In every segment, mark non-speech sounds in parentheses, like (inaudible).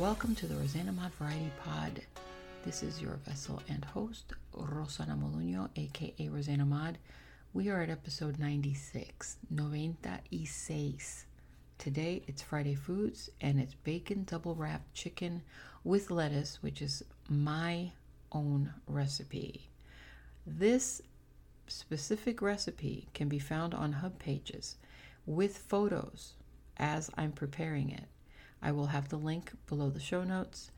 Welcome to the Rosanna Mod Variety Pod. This is your vessel and host, Rosanna Molino, aka Rosanna Mod. We are at episode 96, 96. Today it's Friday Foods and it's bacon double wrapped chicken with lettuce, which is my own recipe. This specific recipe can be found on hub pages with photos as I'm preparing it. I will have the link below the show notes.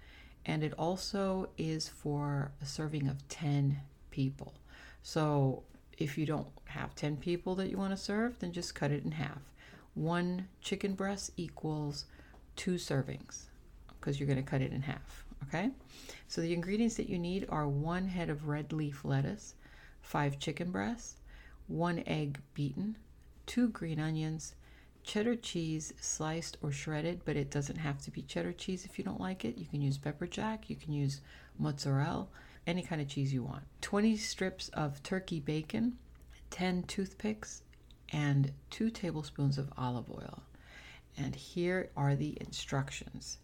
And it also is for a serving of 10 people. So if you don't have 10 people that you want to serve, then just cut it in half. One chicken breast equals two servings because you're going to cut it in half. Okay? So the ingredients that you need are one head of red leaf lettuce, five chicken breasts, one egg beaten, two green onions, cheddar cheese sliced or shredded, but it doesn't have to be cheddar cheese if you don't like it. You can use pepper jack, you can use mozzarella, any kind of cheese you want. 20 strips of turkey bacon, 10 toothpicks, and 2 tablespoons of olive oil. And here are the instructions.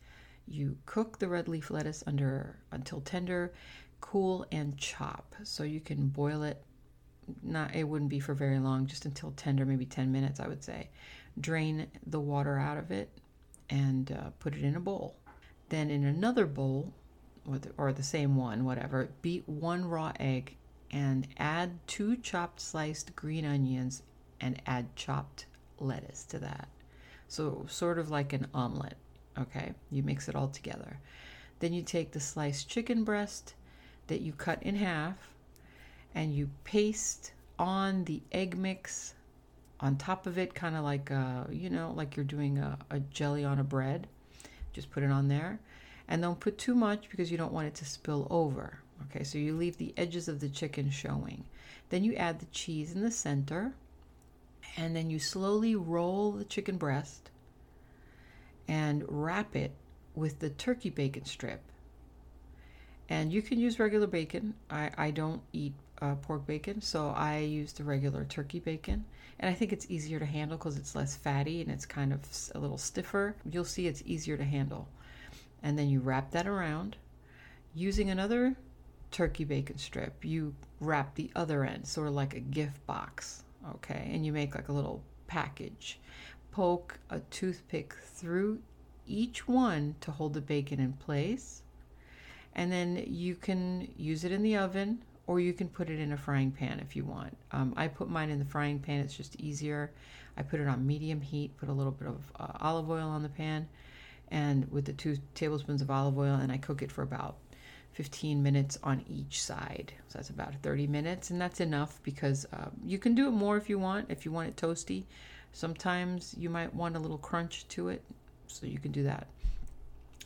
You cook the red leaf lettuce under until tender, cool and chop. So you can boil it not it wouldn't be for very long, just until tender, maybe 10 minutes I would say drain the water out of it and uh, put it in a bowl. Then in another bowl, or the, or the same one, whatever, beat one raw egg and add two chopped sliced green onions and add chopped lettuce to that. So, sort of like an omelet, okay? You mix it all together. Then you take the sliced chicken breast that you cut in half and you paste on the egg mix on top of it, kind of like, uh, you know, like you're doing a, a jelly on a bread. Just put it on there. And don't put too much because you don't want it to spill over. Okay, so you leave the edges of the chicken showing. Then you add the cheese in the center. And then you slowly roll the chicken breast and wrap it with the turkey bacon strip. And you can use regular bacon. I, I don't eat uh, pork bacon, so I use the regular turkey bacon. And I think it's easier to handle because it's less fatty and it's kind of a little stiffer. You'll see it's easier to handle. And then you wrap that around. Using another turkey bacon strip, you wrap the other end, sort of like a gift box, okay? And you make like a little package. Poke a toothpick through each one to hold the bacon in place. And then you can use it in the oven or you can put it in a frying pan if you want. Um, I put mine in the frying pan, it's just easier. I put it on medium heat, put a little bit of uh, olive oil on the pan, and with the two tablespoons of olive oil, and I cook it for about 15 minutes on each side. So that's about 30 minutes, and that's enough because uh, you can do it more if you want, if you want it toasty. Sometimes you might want a little crunch to it, so you can do that.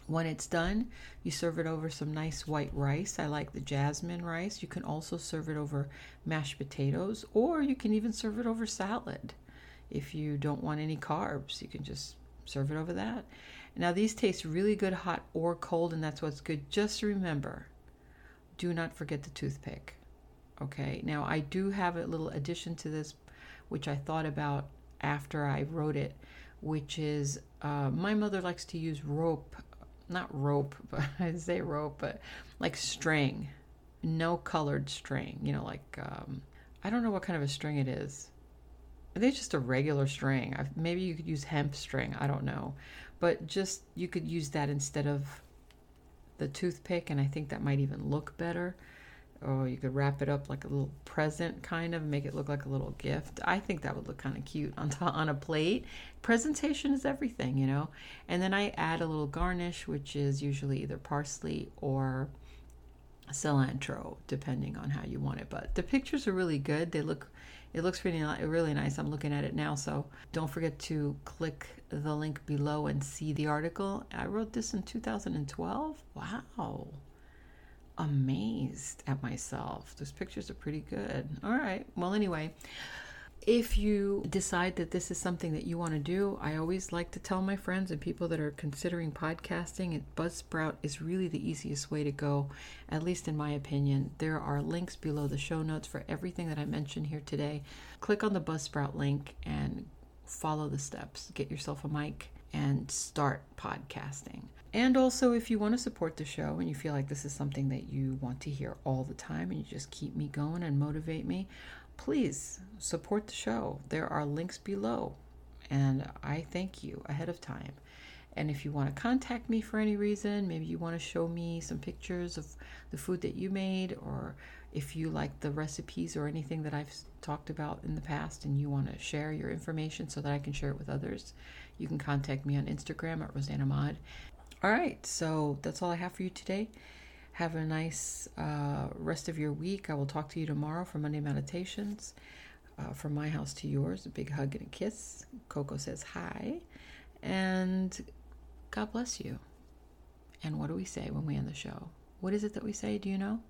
When it's done, you serve it over some nice white rice. I like the jasmine rice. You can also serve it over mashed potatoes, or you can even serve it over salad. If you don't want any carbs, you can just serve it over that. Now, these taste really good hot or cold, and that's what's good. Just remember do not forget the toothpick. Okay, now I do have a little addition to this, which I thought about after I wrote it, which is uh, my mother likes to use rope not rope, (laughs) but I say rope, but like string, no colored string. You know, like um, I don't know what kind of a string it is. Think it's just a regular string. I've, maybe you could use hemp string. I don't know, but just you could use that instead of the toothpick, and I think that might even look better or you could wrap it up like a little present kind of make it look like a little gift i think that would look kind of cute on, on a plate presentation is everything you know and then i add a little garnish which is usually either parsley or cilantro depending on how you want it but the pictures are really good they look It looks pretty really nice. I'm looking at it now, so don't forget to click the link below and see the article. I wrote this in 2012. Wow. Amazed at myself. Those pictures are pretty good. All right. Well, anyway, if you decide that this is something that you want to do, I always like to tell my friends and people that are considering podcasting, Buzzsprout is really the easiest way to go, at least in my opinion. There are links below the show notes for everything that I mentioned here today. Click on the Buzzsprout link and follow the steps. Get yourself a mic and start podcasting. And also, if you want to support the show and you feel like this is something that you want to hear all the time and you just keep me going and motivate me, please support the show. There are links below, and I thank you ahead of time. And if you want to contact me for any reason, maybe you want to show me some pictures of the food that you made, or if you like the recipes or anything that I've talked about in the past and you want to share your information so that I can share it with others, you can contact me on Instagram at Rosanna Mod. All right, so that's all I have for you today. Have a nice uh, rest of your week. I will talk to you tomorrow for Monday Meditations. Uh, from my house to yours, a big hug and a kiss. Coco says hi. And God bless you. And what do we say when we end the show? What is it that we say? Do you know?